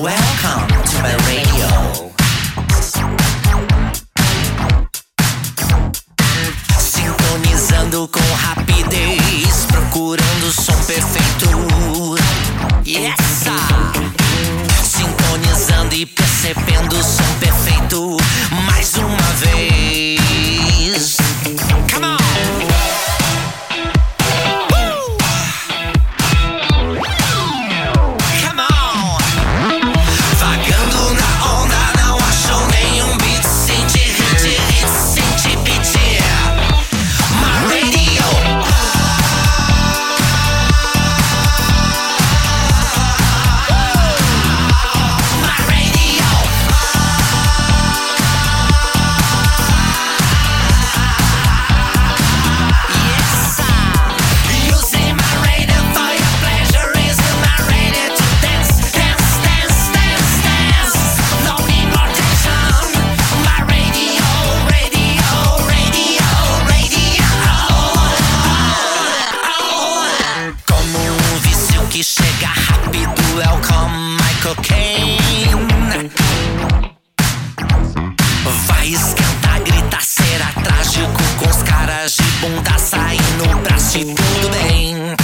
Welcome to my radio. Sintonizando com rapidez, procurando o som perfeito. Yes! Sintonizando e percebendo o som perfeito. que chega rápido é o Come My Cocaine. Vai esquentar, gritar será trágico com os caras de bunda saindo pra se tudo bem.